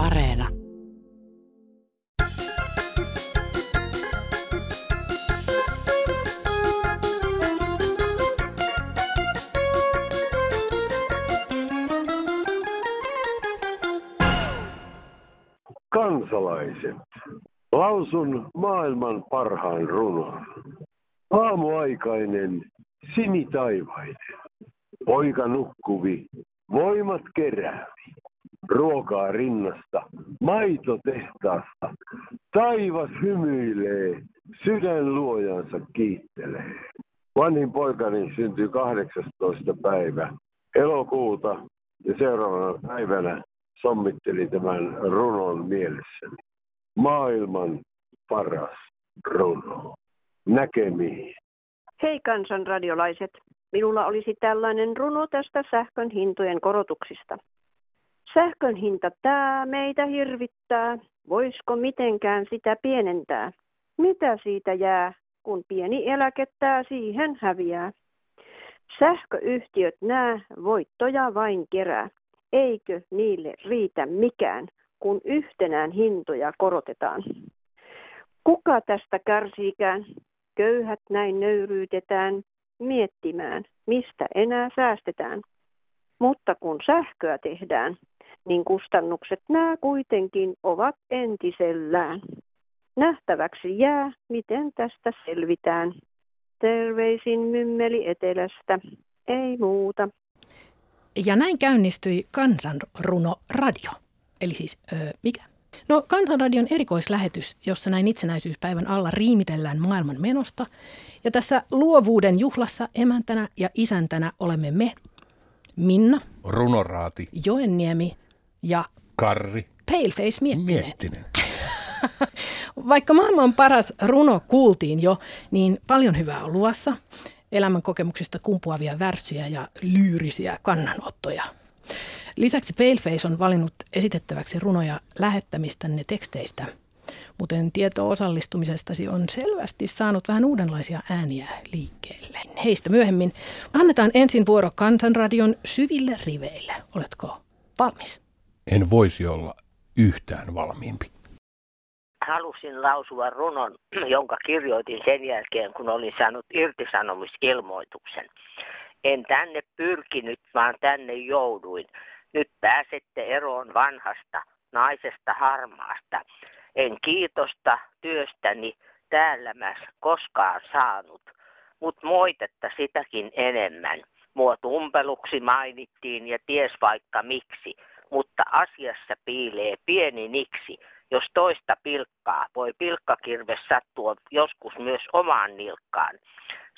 Areena. Kansalaiset, lausun maailman parhaan runon. Aamuaikainen, sinitaivainen, poika nukkuvi, voimat keräävi, ruokaa rinnasta, maito tehtaasta, taivas hymyilee, sydän luojansa kiittelee. Vanhin poikani syntyi 18. päivä elokuuta ja seuraavana päivänä sommitteli tämän runon mielessäni. Maailman paras runo. Näkemiin. Hei kansanradiolaiset, minulla olisi tällainen runo tästä sähkön hintojen korotuksista. Sähkön hinta tää meitä hirvittää, voisiko mitenkään sitä pienentää? Mitä siitä jää, kun pieni eläkettää siihen häviää? Sähköyhtiöt nää voittoja vain kerää. Eikö niille riitä mikään, kun yhtenään hintoja korotetaan? Kuka tästä kärsiikään? Köyhät näin nöyryytetään miettimään, mistä enää säästetään. Mutta kun sähköä tehdään, niin kustannukset nämä kuitenkin ovat entisellään. Nähtäväksi jää, miten tästä selvitään. Terveisin mymmeli etelästä, ei muuta. Ja näin käynnistyi Kansanruno Radio. Eli siis, öö, mikä? No Kansanradion erikoislähetys, jossa näin itsenäisyyspäivän alla riimitellään maailman menosta. Ja tässä luovuuden juhlassa emäntänä ja isäntänä olemme me, Minna, Runoraati, Joenniemi ja Karri, Paleface Miettinen. Miettinen. Vaikka maailman paras runo kuultiin jo, niin paljon hyvää on luossa. Elämän kokemuksista kumpuavia värssyjä ja lyyrisiä kannanottoja. Lisäksi Paleface on valinnut esitettäväksi runoja lähettämistänne teksteistä. Muuten tieto osallistumisestasi on selvästi saanut vähän uudenlaisia ääniä liikkeelle. Heistä myöhemmin annetaan ensin vuoro Kansanradion syville riveille. Oletko valmis? En voisi olla yhtään valmiimpi. halusin lausua runon, jonka kirjoitin sen jälkeen, kun olin saanut irtisanomisilmoituksen. En tänne pyrkinyt, vaan tänne jouduin. Nyt pääsette eroon vanhasta, naisesta harmaasta. En kiitosta työstäni täällä mä koskaan saanut, mutta moitetta sitäkin enemmän. Mua tumpeluksi mainittiin ja ties vaikka miksi, mutta asiassa piilee pieni niksi. Jos toista pilkkaa, voi pilkkakirve sattua joskus myös omaan nilkkaan.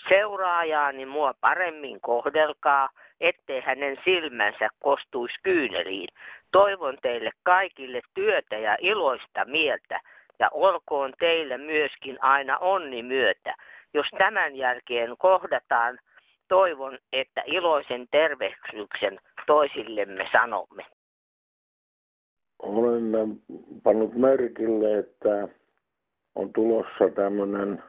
Seuraajaani mua paremmin kohdelkaa, ettei hänen silmänsä kostuisi kyyneliin. Toivon teille kaikille työtä ja iloista mieltä, ja olkoon teille myöskin aina onni myötä. Jos tämän jälkeen kohdataan, toivon, että iloisen tervehdyksen toisillemme sanomme. Olen pannut merkille, että on tulossa tämmöinen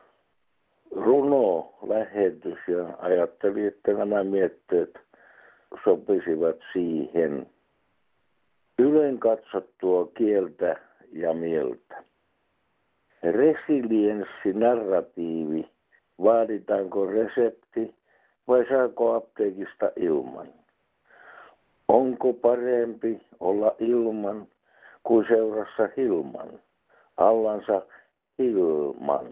runo-lähetys ja ajattelin, että nämä mietteet sopisivat siihen. Ylen katsottua kieltä ja mieltä. Resilienssi narratiivi. Vaaditaanko resepti vai saako apteekista ilman? Onko parempi olla ilman kuin seurassa Hilman, allansa Hilman.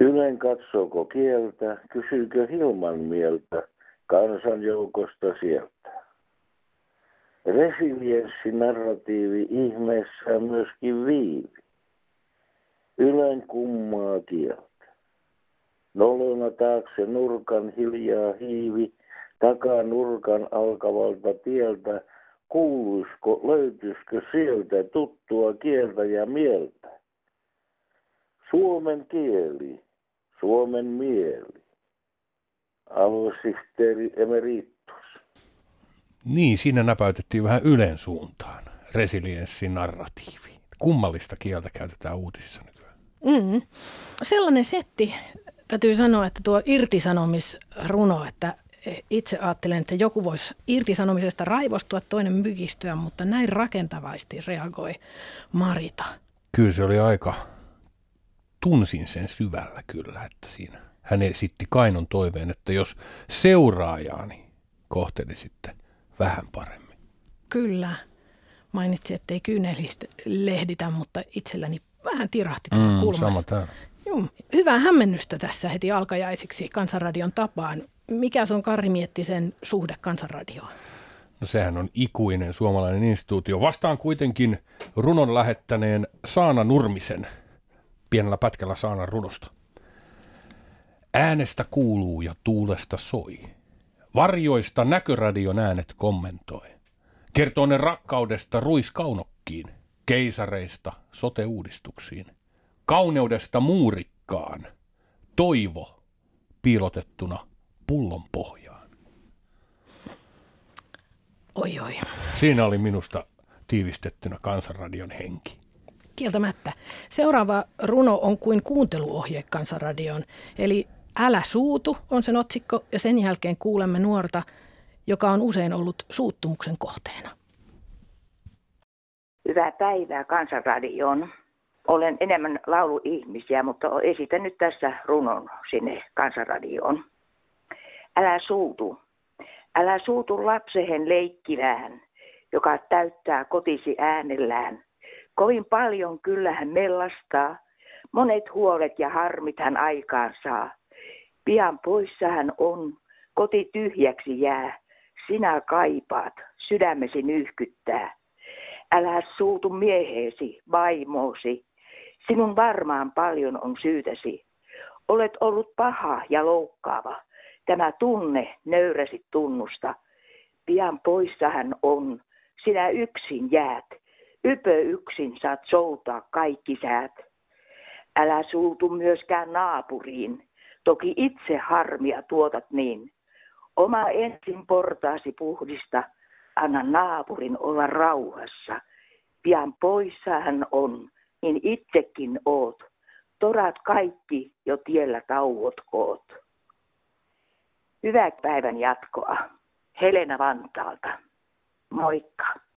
Ylen katsooko kieltä, kysyykö Hilman mieltä kansanjoukosta sieltä. Resilienssinarratiivi ihmeessä myöskin viivi. Ylen kummaa kieltä. Nolona taakse nurkan hiljaa hiivi, takaa nurkan alkavalta tieltä kuuluisiko, löytyisikö sieltä tuttua kieltä ja mieltä. Suomen kieli, Suomen mieli. Aluesihteeri emeritus. Niin, siinä näpäytettiin vähän Ylen suuntaan. Resilienssin narratiivi. Kummallista kieltä käytetään uutisissa nykyään. Mm. Sellainen setti, täytyy sanoa, että tuo irtisanomisruno, että itse ajattelen, että joku voisi irtisanomisesta raivostua, toinen mykistyä, mutta näin rakentavasti reagoi Marita. Kyllä se oli aika, tunsin sen syvällä kyllä, että siinä hän esitti Kainon toiveen, että jos seuraajaani kohteli sitten vähän paremmin. Kyllä. Mainitsi, että ei kyynelehditä, mutta itselläni vähän tirahti tuolla mm, kulmassa. Sama täällä. Joo, hyvää hämmennystä tässä heti alkajaisiksi Kansanradion tapaan. Mikä se on Karri Miettisen suhde Kansanradioon? No sehän on ikuinen suomalainen instituutio. Vastaan kuitenkin runon lähettäneen Saana Nurmisen pienellä pätkällä Saana runosta. Äänestä kuuluu ja tuulesta soi. Varjoista näköradion äänet kommentoi. Kertoo ne rakkaudesta ruiskaunokkiin, keisareista sote-uudistuksiin, kauneudesta muurikkaan, toivo piilotettuna pullon pohjaan. Oi oi. Siinä oli minusta tiivistettynä Kansanradion henki. Kieltämättä. Seuraava runo on kuin kuunteluohje Kansanradioon. Eli Älä suutu on sen otsikko ja sen jälkeen kuulemme nuorta, joka on usein ollut suuttumuksen kohteena. Hyvää päivää Kansanradioon. Olen enemmän lauluihmisiä, mutta esitän nyt tässä runon sinne Kansanradioon. Älä suutu. Älä suutu lapsehen leikkivään, joka täyttää kotisi äänellään. Kovin paljon kyllähän mellastaa, monet huolet ja harmit hän aikaan saa. Pian poissa hän on, koti tyhjäksi jää, sinä kaipaat, sydämesi nyhkyttää. Älä suutu mieheesi, vaimoosi, sinun varmaan paljon on syytäsi. Olet ollut paha ja loukkaava, tämä tunne nöyräsi tunnusta. Pian poissa hän on, sinä yksin jäät, ypö yksin saat soutaa kaikki säät. Älä suutu myöskään naapuriin, toki itse harmia tuotat niin. Oma ensin portaasi puhdista, anna naapurin olla rauhassa. Pian poissa hän on, niin itsekin oot. Torat kaikki jo tiellä tauotkoot. Hyvää päivän jatkoa. Helena Vantaalta. Moikka.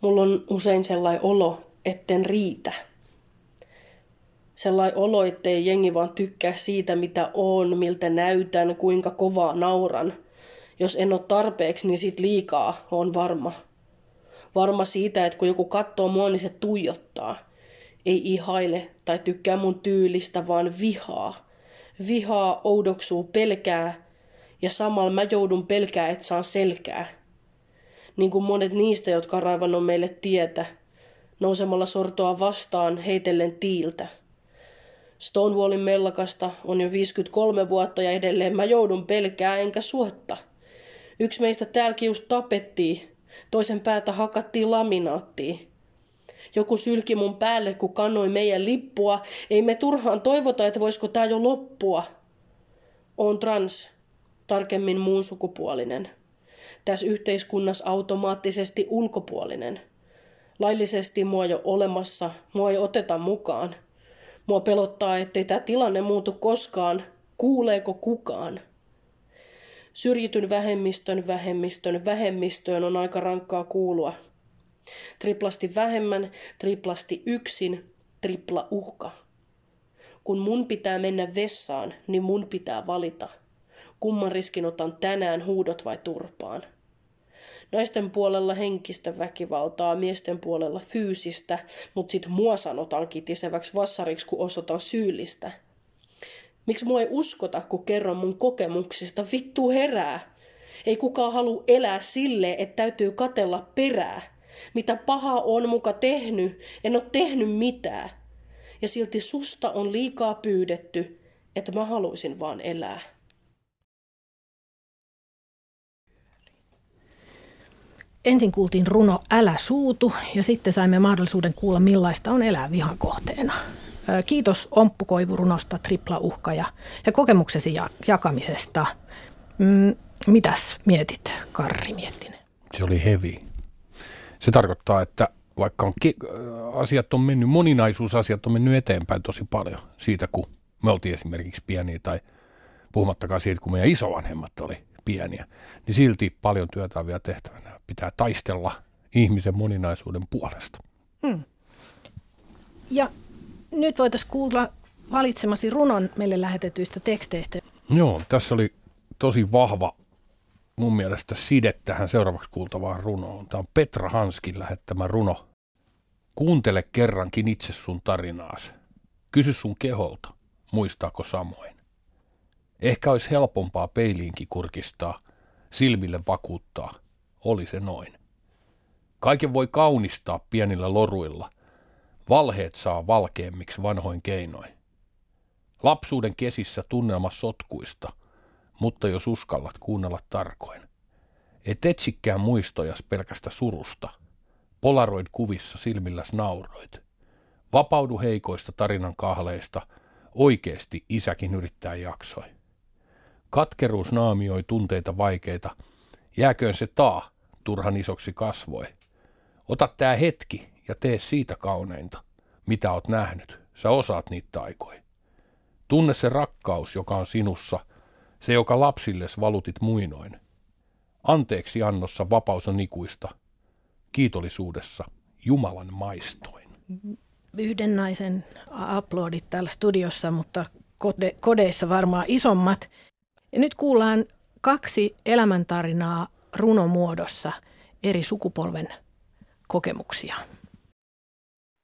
Mulla on usein sellainen olo, etten riitä. Sellainen olo, ettei jengi vaan tykkää siitä, mitä on, miltä näytän, kuinka kovaa nauran. Jos en ole tarpeeksi, niin sit liikaa on varma. Varma siitä, että kun joku katsoo mua, niin se tuijottaa. Ei ihaile tai tykkää mun tyylistä, vaan vihaa. Vihaa, oudoksuu, pelkää ja samalla mä joudun pelkää, että saan selkää. Niin kuin monet niistä, jotka on raivannut meille tietä, nousemalla sortoa vastaan heitellen tiiltä. Stonewallin mellakasta on jo 53 vuotta ja edelleen mä joudun pelkää enkä suotta. Yksi meistä täälläkin just tapettiin, toisen päätä hakattiin laminaattiin. Joku sylki mun päälle, kun kannoi meidän lippua. Ei me turhaan toivota, että voisiko tää jo loppua. On trans, tarkemmin muun sukupuolinen. Tässä yhteiskunnassa automaattisesti ulkopuolinen. Laillisesti mua jo olemassa, mua ei oteta mukaan. Mua pelottaa, ettei tämä tilanne muutu koskaan. Kuuleeko kukaan? Syrjityn vähemmistön vähemmistön vähemmistöön on aika rankkaa kuulua. Triplasti vähemmän, triplasti yksin, tripla uhka. Kun mun pitää mennä vessaan, niin mun pitää valita. Kumman riskin otan tänään, huudot vai turpaan? Naisten puolella henkistä väkivaltaa, miesten puolella fyysistä, mutta sit mua sanotaan kitiseväksi vassariksi, kun osoitan syyllistä. Miksi mua ei uskota, kun kerron mun kokemuksista? Vittu herää. Ei kukaan halua elää sille, että täytyy katella perää. Mitä pahaa on muka tehnyt, en ole tehnyt mitään. Ja silti susta on liikaa pyydetty, että mä haluaisin vaan elää. Ensin kuultiin runo Älä suutu ja sitten saimme mahdollisuuden kuulla millaista on elää vihan kohteena. Kiitos Omppu Koivurunosta, Tripla Uhka ja, ja kokemuksesi jakamisesta. Mm, mitäs mietit, Karri Miettinen? Se oli hevi. Se tarkoittaa, että vaikka on ki- asiat on mennyt, moninaisuusasiat on mennyt eteenpäin tosi paljon siitä, kun me oltiin esimerkiksi pieniä tai puhumattakaan siitä, kun meidän isovanhemmat oli pieniä, niin silti paljon työtä on vielä tehtävänä. Pitää taistella ihmisen moninaisuuden puolesta. Hmm. Ja nyt voitaisiin kuulla valitsemasi runon meille lähetetyistä teksteistä. Joo, tässä oli tosi vahva mun mielestä side tähän seuraavaksi kuultavaan runoon. Tämä on Petra Hanskin lähettämä runo. Kuuntele kerrankin itse sun tarinaas. Kysy sun keholta, muistaako samoin. Ehkä olisi helpompaa peiliinkin kurkistaa, silmille vakuuttaa, oli se noin. Kaiken voi kaunistaa pienillä loruilla. Valheet saa valkeammiksi vanhoin keinoin. Lapsuuden kesissä tunnelma sotkuista, mutta jos uskallat kuunnella tarkoin. Et etsikään muistojas pelkästä surusta. Polaroid kuvissa silmilläs nauroit. Vapaudu heikoista tarinan kahleista, oikeesti isäkin yrittää jaksoi. Katkeruus naamioi tunteita vaikeita, jääköön se taa, turhan isoksi kasvoi. Ota tää hetki ja tee siitä kauneinta, mitä oot nähnyt, sä osaat niitä taikoja. Tunne se rakkaus, joka on sinussa, se joka lapsilles valutit muinoin. Anteeksi annossa vapaus on ikuista, kiitollisuudessa Jumalan maistoin. Yhden naisen aplodit täällä studiossa, mutta kode, kodeissa varmaan isommat. Ja nyt kuullaan kaksi elämäntarinaa runomuodossa eri sukupolven kokemuksia.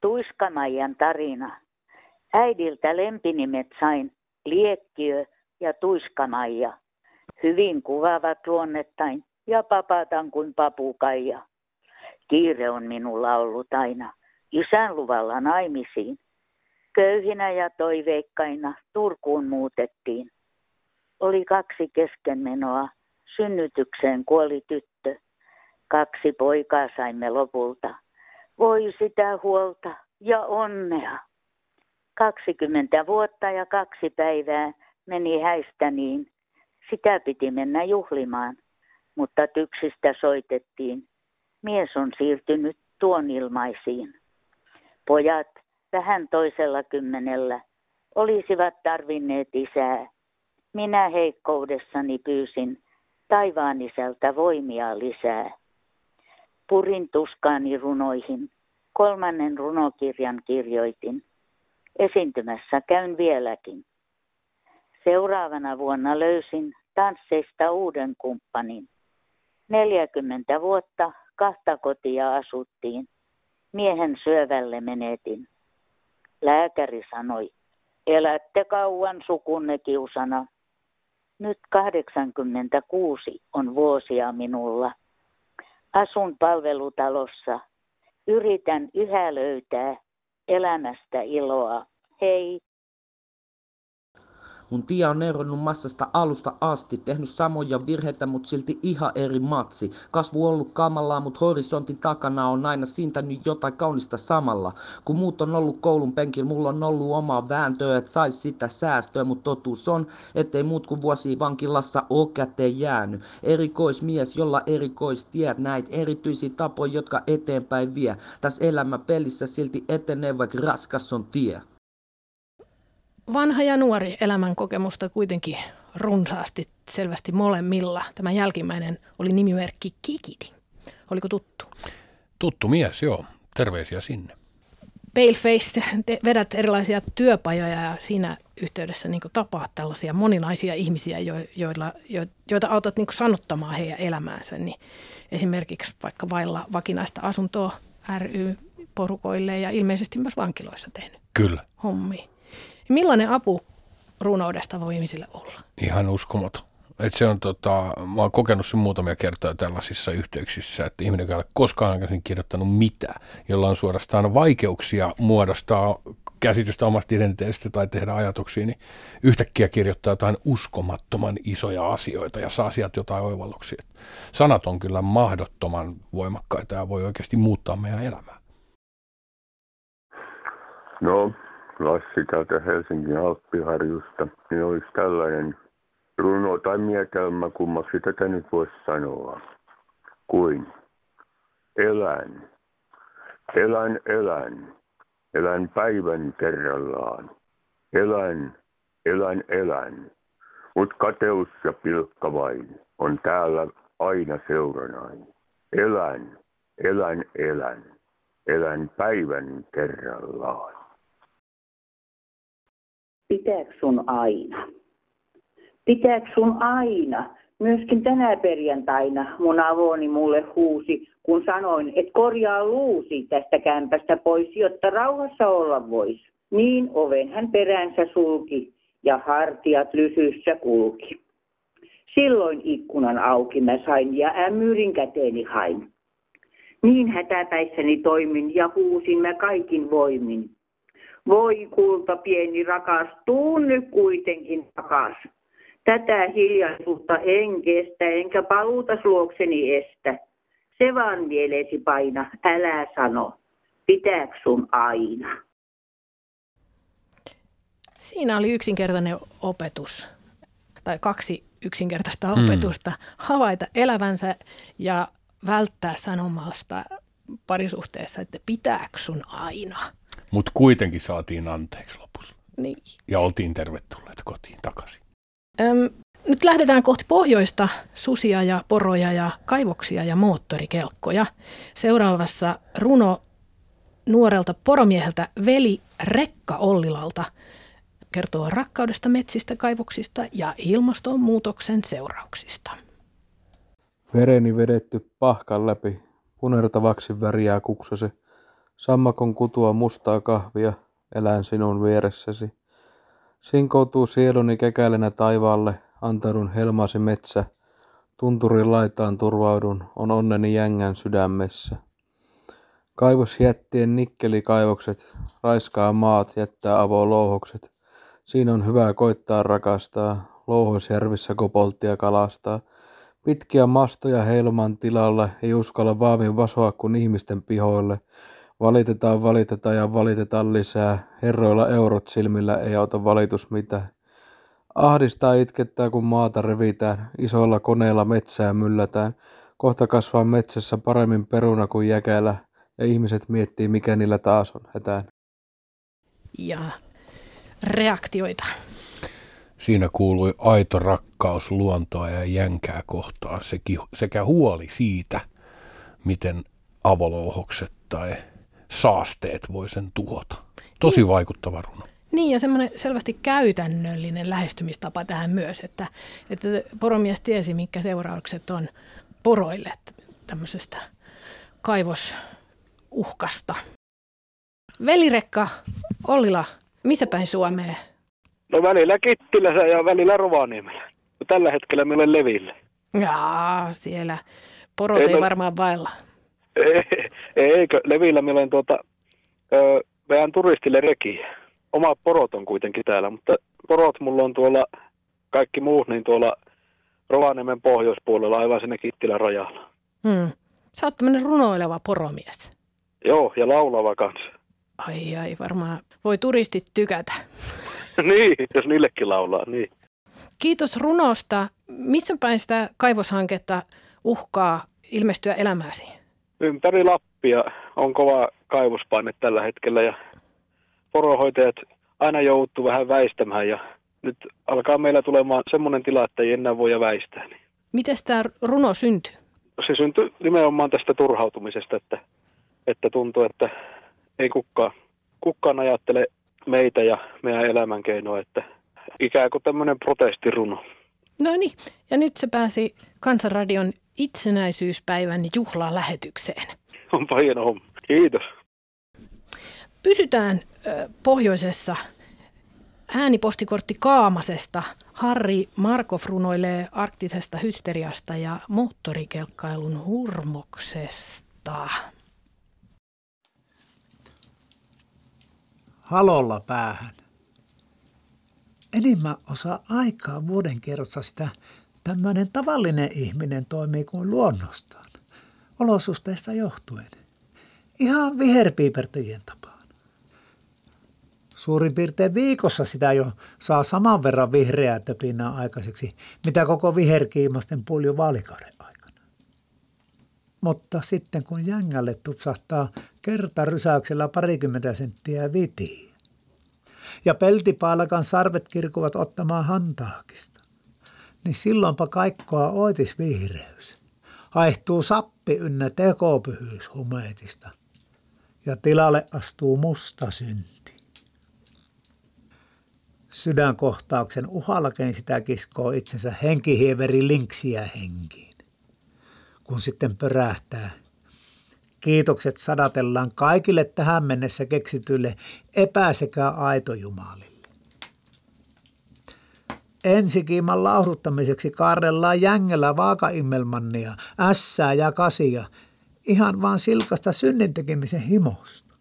Tuiskamaijan tarina. Äidiltä lempinimet sain Liekkiö ja Tuiskamaija. Hyvin kuvaavat luonnettain ja papatan kuin papukaija. Kiire on minulla ollut aina, isän luvalla naimisiin. Köyhinä ja toiveikkaina Turkuun muutettiin. Oli kaksi keskenmenoa, synnytykseen kuoli tyttö. Kaksi poikaa saimme lopulta. Voi sitä huolta ja onnea. 20 vuotta ja kaksi päivää meni häistä niin. Sitä piti mennä juhlimaan, mutta tyksistä soitettiin. Mies on siirtynyt tuon ilmaisiin. Pojat vähän toisella kymmenellä olisivat tarvinneet isää. Minä heikkoudessani pyysin taivaan isältä voimia lisää. Purin tuskaani runoihin, kolmannen runokirjan kirjoitin. Esiintymässä käyn vieläkin. Seuraavana vuonna löysin tansseista uuden kumppanin. 40 vuotta kahta kotia asuttiin. Miehen syövälle menetin. Lääkäri sanoi, elätte kauan sukunne kiusana. Nyt 86 on vuosia minulla. Asun palvelutalossa. Yritän yhä löytää elämästä iloa. Hei! Mun tie on eronnut massasta alusta asti, tehnyt samoja virheitä, mut silti ihan eri matsi. Kasvu ollut kamalaa, mut horisontin takana on aina siintänyt jotain kaunista samalla. Kun muut on ollut koulun penkillä, mulla on ollut omaa vääntöä, et sais sitä säästöä, mut totuus on, ettei muut kuin vuosi vankilassa oo käteen jäänyt. Erikoismies, jolla erikoistiet, näitä erityisiä tapoja, jotka eteenpäin vie. Tässä elämä pelissä silti etenee, vaikka raskas on tie vanha ja nuori elämänkokemusta kuitenkin runsaasti selvästi molemmilla. Tämä jälkimmäinen oli nimimerkki Kikiti. Oliko tuttu? Tuttu mies, joo. Terveisiä sinne. Paleface, te vedät erilaisia työpajoja ja siinä yhteydessä niin tapaat tällaisia moninaisia ihmisiä, joilla, joita autat niin sanottamaan heidän elämäänsä. Niin esimerkiksi vaikka vailla vakinaista asuntoa ry-porukoille ja ilmeisesti myös vankiloissa tehnyt. Kyllä. Hommi. Millainen apu runoudesta voi ihmisille olla? Ihan uskomaton. Et se on tota, mä oon kokenut sen muutamia kertoja tällaisissa yhteyksissä, että ihminen, ei ole koskaan aikaisemmin kirjoittanut mitään, jolla on suorastaan vaikeuksia muodostaa käsitystä omasta identiteetistä tai tehdä ajatuksia, niin yhtäkkiä kirjoittaa jotain uskomattoman isoja asioita ja saa sieltä jotain oivalluksia. Sanat on kyllä mahdottoman voimakkaita ja voi oikeasti muuttaa meidän elämää. No, Lassi täältä Helsingin Alppiharjusta, niin olisi tällainen runo tai mietelmä, kummaksi tätä nyt voisi sanoa, kuin elän, elän, elän, elän päivän kerrallaan, elän, elän, elän, Mut kateus ja pilkka vain on täällä aina seuranain. Elän, elän, elän, elän päivän kerrallaan. Pitääkö sun aina? Pitääkö sun aina? Myöskin tänä perjantaina mun avoni mulle huusi, kun sanoin, että korjaa luusi tästä kämpästä pois, jotta rauhassa olla vois. Niin oven hän peränsä sulki ja hartiat lysyssä kulki. Silloin ikkunan auki mä sain ja ämyrin käteeni hain. Niin hätäpäissäni toimin ja huusin mä kaikin voimin. Voi kulta pieni rakas, tuu nyt kuitenkin takas. Tätä hiljaisuutta en kestä, enkä paluuta luokseni estä. Se vaan mieleesi paina, älä sano, pitääkö sun aina? Siinä oli yksinkertainen opetus, tai kaksi yksinkertaista mm. opetusta. Havaita elävänsä ja välttää sanomasta parisuhteessa, että pitääkö sun aina. Mutta kuitenkin saatiin anteeksi lopussa. Niin. Ja oltiin tervetulleet kotiin takaisin. Öm, nyt lähdetään kohti pohjoista susia ja poroja ja kaivoksia ja moottorikelkkoja. Seuraavassa runo nuorelta poromieheltä veli Rekka Ollilalta kertoo rakkaudesta metsistä, kaivoksista ja ilmastonmuutoksen seurauksista. Vereni vedetty pahkan läpi, punertavaksi väriää kuksasi. Sammakon kutua mustaa kahvia, elän sinun vieressäsi. Sinkoutuu sieluni kekäilenä taivaalle, antaudun helmasi metsä. Tunturin laitaan turvaudun, on onneni jängän sydämessä. Kaivosjättien nikkelikaivokset, raiskaa maat, jättää avolouhokset. Siinä on hyvä koittaa rakastaa, louhosjärvissä kopolttia kalastaa. Pitkiä mastoja heiluman tilalle, ei uskalla vaavin vasoa kuin ihmisten pihoille. Valitetaan, valitetaan ja valitetaan lisää. Herroilla eurot silmillä ei auta valitus mitään. Ahdistaa itkettää, kun maata revitään. Isoilla koneilla metsää myllätään. Kohta kasvaa metsässä paremmin peruna kuin jäkälä. Ja ihmiset miettii, mikä niillä taas on hätään. Ja reaktioita. Siinä kuului aito rakkaus luontoa ja jänkää kohtaan sekä huoli siitä, miten avolouhokset tai saasteet voi sen tuhota. Tosi niin. vaikuttava runo. Niin ja semmoinen selvästi käytännöllinen lähestymistapa tähän myös, että, että poromies tiesi, mitkä seuraukset on poroille tämmöisestä kaivosuhkasta. Velirekka Ollila, missä päin Suomeen? No välillä Kittilässä ja välillä Rovaniemellä. Tällä hetkellä me olen Levillä. Jaa, siellä porot ei, ei varmaan vailla. Ei, eikö, Levillä minä olen tuota, vähän turistille rekiä. Omat porot on kuitenkin täällä, mutta porot mulla on tuolla, kaikki muut, niin tuolla Rovaniemen pohjoispuolella, aivan sinne Kittilän rajalla. Hmm. Sä oot tämmöinen runoileva poromies. Joo, ja laulava kanssa. Ai ai, varmaan voi turistit tykätä. niin, jos niillekin laulaa, niin. Kiitos runosta. Missä päin sitä kaivoshanketta uhkaa ilmestyä elämääsi? Ympäri Lappia on kova kaivospaine tällä hetkellä ja porohoitajat aina joutuu vähän väistämään ja nyt alkaa meillä tulemaan semmoinen tila, että ei enää voi väistää. Niin. Miten tämä runo syntyi? Se syntyi nimenomaan tästä turhautumisesta, että, että tuntuu, että ei kukaan, kukaan ajattele meitä ja meidän elämänkeinoa, että ikään kuin tämmöinen protestiruno. No niin, ja nyt se pääsi Kansanradion itsenäisyyspäivän juhlalähetykseen. Onpa hieno homma. Kiitos. Pysytään ö, pohjoisessa äänipostikortti Kaamasesta. Harri Markov runoilee arktisesta hysteriasta ja moottorikelkkailun hurmoksesta. Halolla päähän. Enimmän osa aikaa vuoden kerrossa sitä tämmöinen tavallinen ihminen toimii kuin luonnostaan, olosuhteista johtuen. Ihan viherpiipertäjien tapaan. Suurin piirtein viikossa sitä jo saa saman verran vihreää töpinää aikaiseksi, mitä koko viherkiimasten pulju vaalikauden aikana. Mutta sitten kun jängälle tupsahtaa kerta rysäyksellä parikymmentä senttiä vitiin, ja peltipaalakan sarvet kirkuvat ottamaan hantaakista – niin silloinpa kaikkoa oitis vihreys. Haihtuu sappi ynnä tekopyhyys humeetista ja tilalle astuu musta synti. Sydänkohtauksen uhallakin sitä kiskoo itsensä henkihieveri linksiä henkiin. Kun sitten pörähtää, kiitokset sadatellaan kaikille tähän mennessä keksityille epä- sekä aitojumalille. Ensikiiman lauduttamiseksi kaarellaan jängellä vaakaimmelmannia, ässää ja kasia, ihan vaan silkasta synnin tekemisen himosta.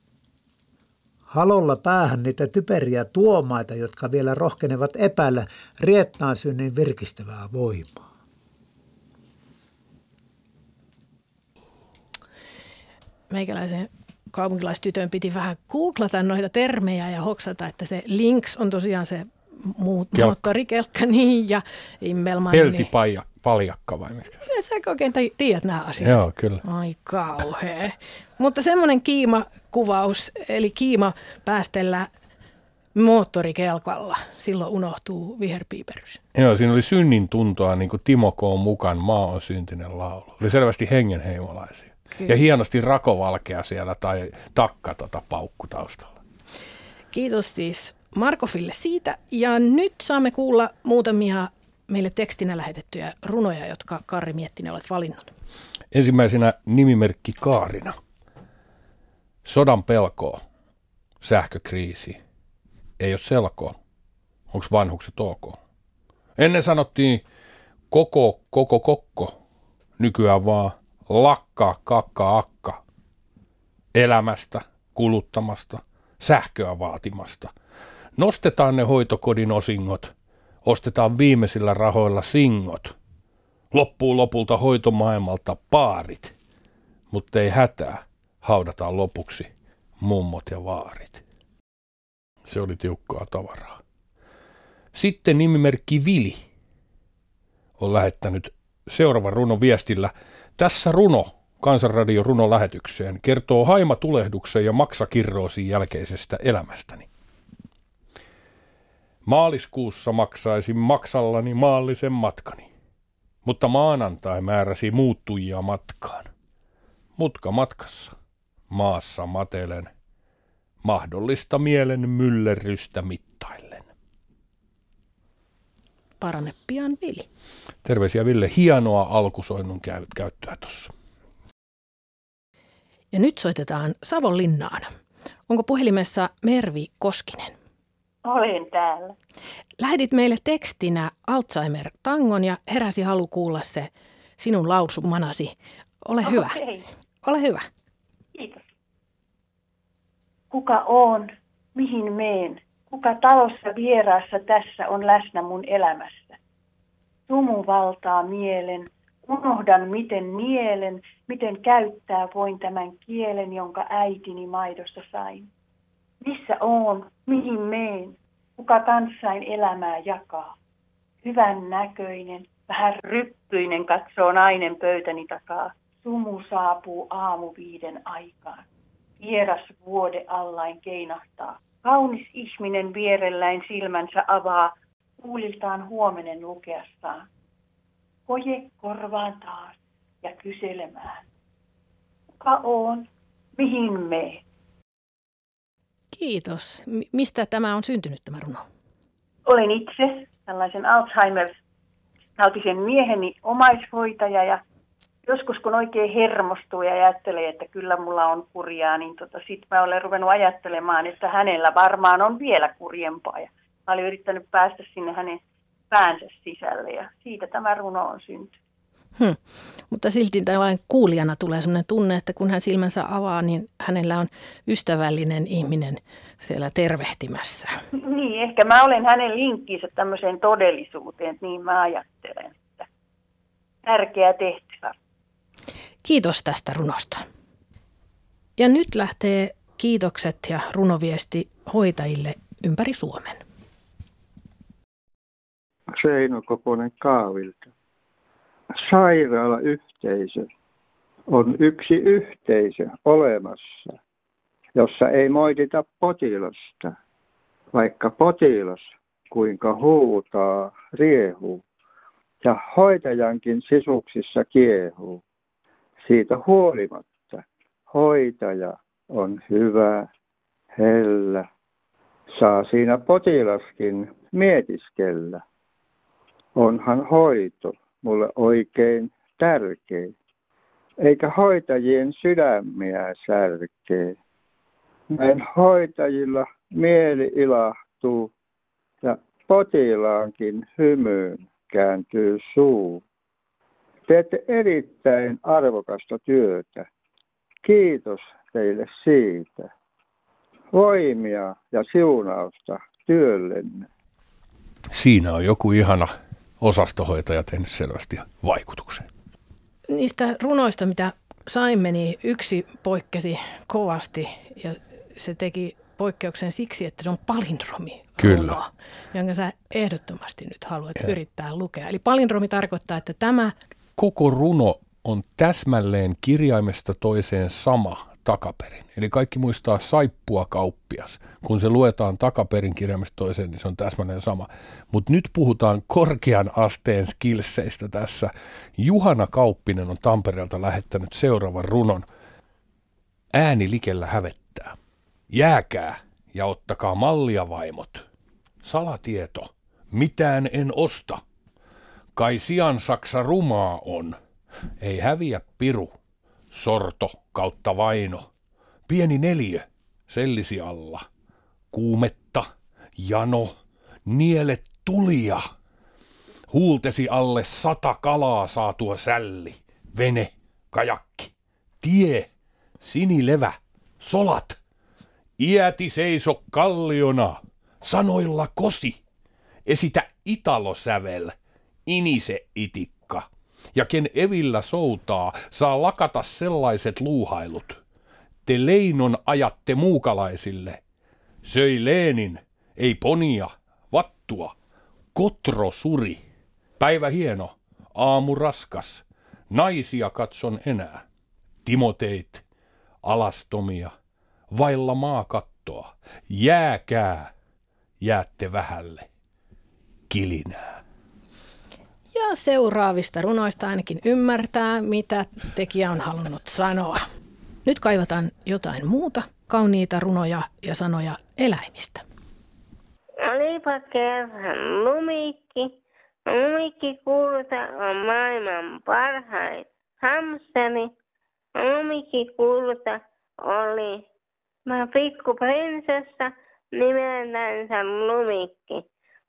Halolla päähän niitä typeriä tuomaita, jotka vielä rohkenevat epäillä riettaan synnin virkistävää voimaa. Meikäläisen kaupunkilaistytön piti vähän googlata noita termejä ja hoksata, että se links on tosiaan se muut, moottorikelkka niin, ja immelman. Peltipaija, paljakka vai mitkä? Sä oikein tiedät nämä asiat? Joo, kyllä. Ai kauhea. Mutta semmoinen kiimakuvaus, eli kiima päästellä moottorikelkalla, silloin unohtuu viherpiiperys. Joo, siinä oli synnin tuntoa, niin kuin Timo K. mukaan maa on syntinen laulu. Oli selvästi hengenheimolaisia. Kyllä. Ja hienosti rakovalkea siellä tai takka tota paukku taustalla. Kiitos siis Markofille siitä. Ja nyt saamme kuulla muutamia meille tekstinä lähetettyjä runoja, jotka Karri Miettinen olet valinnut. Ensimmäisenä nimimerkki Kaarina. Sodan pelkoa, sähkökriisi. Ei ole selkoa. Onko vanhukset ok? Ennen sanottiin koko, koko, kokko. Nykyään vaan lakkaa, kakka, akka. Elämästä, kuluttamasta, sähköä vaatimasta – Nostetaan ne hoitokodin osingot, ostetaan viimeisillä rahoilla singot. Loppuu lopulta hoitomaailmalta paarit, mutta ei hätää, haudataan lopuksi mummot ja vaarit. Se oli tiukkaa tavaraa. Sitten nimimerkki Vili on lähettänyt seuraavan runon viestillä. Tässä runo Kansanradio runo lähetykseen kertoo haimatulehduksen ja maksakirroosin jälkeisestä elämästäni. Maaliskuussa maksaisin maksallani maallisen matkani, mutta maanantai määräsi muuttujia matkaan. Mutka matkassa, maassa matelen, mahdollista mielen myllerrystä mittaillen. Parane pian, Vili. Terveisiä Ville, hienoa alkusoinnun käyttöä tuossa. Ja nyt soitetaan Savonlinnaan. Onko puhelimessa Mervi Koskinen? Olen täällä. Lähetit meille tekstinä Alzheimer-tangon ja heräsi halu kuulla se sinun lausumanasi. Ole okay. hyvä. Ole hyvä. Kiitos. Kuka on? Mihin meen? Kuka talossa vieraassa tässä on läsnä mun elämässä? Sumu valtaa mielen, unohdan miten mielen, miten käyttää voin tämän kielen, jonka äitini maidosta sain. Missä on, mihin meen, kuka kanssain elämää jakaa. Hyvän näköinen, vähän ryppyinen katsoo nainen pöytäni takaa. Sumu saapuu aamu viiden aikaan. Vieras vuode allain keinahtaa. Kaunis ihminen vierelläin silmänsä avaa, kuuliltaan huomenen lukeessaan. Koje korvaan taas ja kyselemään. Kuka on? Mihin me? Kiitos. Mistä tämä on syntynyt tämä runo? Olen itse tällaisen Alzheimer-tautisen mieheni omaishoitaja ja joskus kun oikein hermostuu ja ajattelee, että kyllä mulla on kurjaa, niin tota, sitten mä olen ruvennut ajattelemaan, että hänellä varmaan on vielä kurjempaa. Ja mä olin yrittänyt päästä sinne hänen päänsä sisälle ja siitä tämä runo on syntynyt. Hmm. Mutta silti tällainen kuulijana tulee sellainen tunne, että kun hän silmänsä avaa, niin hänellä on ystävällinen ihminen siellä tervehtimässä. Niin, ehkä mä olen hänen linkkinsä tämmöiseen todellisuuteen, että niin mä ajattelen. Että tärkeä tehtävä. Kiitos tästä runosta. Ja nyt lähtee kiitokset ja runoviesti hoitajille ympäri Suomen. Seino Koponen Kaavilta sairaalayhteisö on yksi yhteisö olemassa, jossa ei moitita potilasta, vaikka potilas kuinka huutaa, riehuu. ja hoitajankin sisuksissa kiehuu. Siitä huolimatta hoitaja on hyvä, hellä, saa siinä potilaskin mietiskellä. Onhan hoito mulle oikein tärkeä, eikä hoitajien sydämiä särkee. Näin hoitajilla mieli ilahtuu ja potilaankin hymyyn kääntyy suu. Teette erittäin arvokasta työtä. Kiitos teille siitä. Voimia ja siunausta työllenne. Siinä on joku ihana osastohoitaja tehnyt selvästi vaikutuksen. Niistä runoista, mitä saimme, niin yksi poikkesi kovasti ja se teki poikkeuksen siksi, että se on palindromi Kyllä. jonka sä ehdottomasti nyt haluat ja. yrittää lukea. Eli palindromi tarkoittaa, että tämä... Koko runo on täsmälleen kirjaimesta toiseen sama takaperin. Eli kaikki muistaa saippua kauppias. Kun se luetaan takaperin kirjaimesta toiseen, niin se on täsmälleen sama. Mutta nyt puhutaan korkean asteen skillseistä tässä. Juhana Kauppinen on Tampereelta lähettänyt seuraavan runon. Ääni likellä hävettää. Jääkää ja ottakaa mallia vaimot. Salatieto. Mitään en osta. Kai sian saksa rumaa on. Ei häviä piru sorto kautta vaino, pieni neljö, sellisi alla, kuumetta, jano, nielet tulia, huultesi alle sata kalaa saatua sälli, vene, kajakki, tie, sinilevä, solat, iäti seiso kalliona, sanoilla kosi, esitä italosävel, inise itik ja ken evillä soutaa, saa lakata sellaiset luuhailut. Te leinon ajatte muukalaisille. Söi Leenin, ei ponia, vattua, kotro suri. Päivä hieno, aamu raskas, naisia katson enää. Timoteit, alastomia, vailla maakattoa, jääkää, jäätte vähälle, kilinää. Ja seuraavista runoista ainakin ymmärtää, mitä tekijä on halunnut sanoa. Nyt kaivataan jotain muuta, kauniita runoja ja sanoja eläimistä. Olipa kerran lumikki. Lumikki kulta on maailman parhain hamsteri. Lumikki kulta oli mä pikku prinsessa nimeltänsä Lumikki.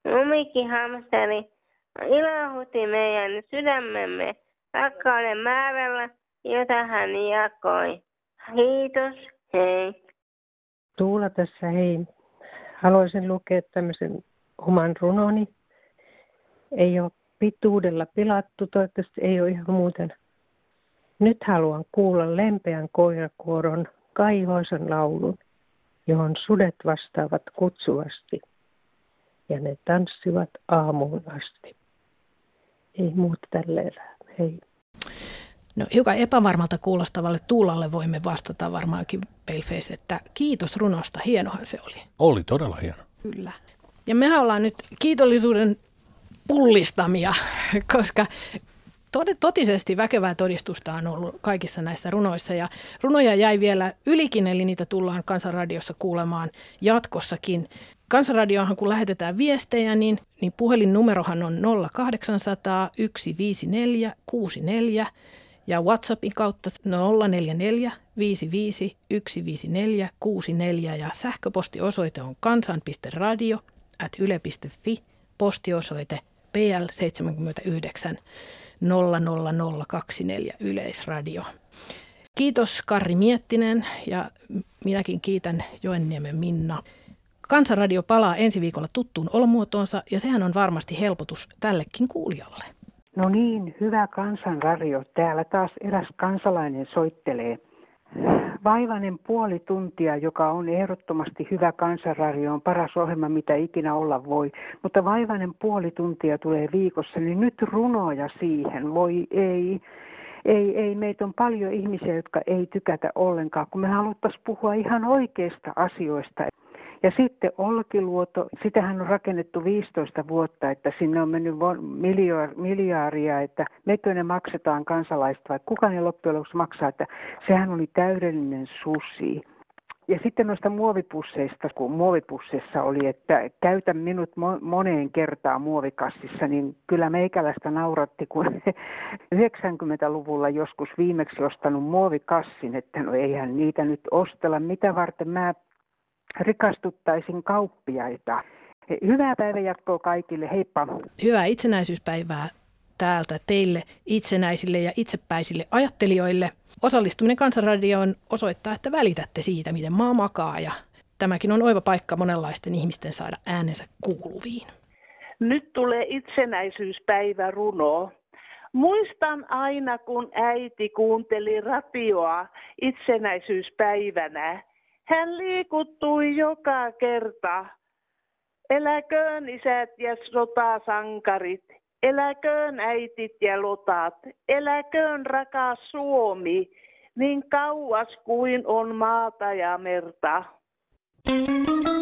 Lumikki hamsteri ilahutti meidän sydämemme rakkauden määrällä, jota hän jakoi. Kiitos, hei. Tuula tässä, hei. Haluaisin lukea tämmöisen oman runoni. Ei ole pituudella pilattu, toivottavasti ei ole ihan muuten. Nyt haluan kuulla lempeän koirakuoron kaihoisen laulun, johon sudet vastaavat kutsuvasti, ja ne tanssivat aamuun asti ei muuta tälle elää. Hei. No hiukan epävarmalta kuulostavalle Tuulalle voimme vastata varmaankin Paleface, että kiitos runosta, hienohan se oli. Oli todella hieno. Kyllä. Ja mehän ollaan nyt kiitollisuuden pullistamia, koska totisesti väkevää todistusta on ollut kaikissa näissä runoissa ja runoja jäi vielä ylikin, eli niitä tullaan Kansanradiossa kuulemaan jatkossakin. Kansanradiohan kun lähetetään viestejä, niin, niin puhelinnumerohan on 0800 154 64 ja WhatsAppin kautta 044 55 154 64 ja sähköpostiosoite on kansan.radio at yle.fi, postiosoite PL 79 00024 Yleisradio. Kiitos Karri Miettinen ja minäkin kiitän Joenniemen Minna. Kansanradio palaa ensi viikolla tuttuun olomuotoonsa ja sehän on varmasti helpotus tällekin kuulijalle. No niin, hyvä kansanradio. Täällä taas eräs kansalainen soittelee. Vaivainen puoli tuntia, joka on ehdottomasti hyvä kansanradio, on paras ohjelma, mitä ikinä olla voi. Mutta vaivainen puoli tuntia tulee viikossa, niin nyt runoja siihen. Voi ei. Ei, ei, meitä on paljon ihmisiä, jotka ei tykätä ollenkaan, kun me haluttaisiin puhua ihan oikeista asioista. Ja sitten Olkiluoto, sitähän on rakennettu 15 vuotta, että sinne on mennyt miljaaria, että mekö ne maksetaan kansalaiset vai kuka ne loppujen lopuksi maksaa, että sehän oli täydellinen susi. Ja sitten noista muovipusseista, kun muovipusseissa oli, että käytä minut moneen kertaan muovikassissa, niin kyllä meikäläistä nauratti, kun 90-luvulla joskus viimeksi ostanut muovikassin, että no eihän niitä nyt ostella, mitä varten mä rikastuttaisin kauppiaita. Hyvää päivänjatkoa kaikille, heippa! Hyvää itsenäisyyspäivää täältä teille itsenäisille ja itsepäisille ajattelijoille. Osallistuminen Kansanradioon osoittaa, että välitätte siitä, miten maa makaa ja tämäkin on oiva paikka monenlaisten ihmisten saada äänensä kuuluviin. Nyt tulee itsenäisyyspäivä runo. Muistan aina, kun äiti kuunteli ratioa itsenäisyyspäivänä. Hän liikuttui joka kerta. Eläköön isät ja sotasankarit, eläköön äitit ja lotat, eläköön rakas Suomi, niin kauas kuin on maata ja merta. Thank you.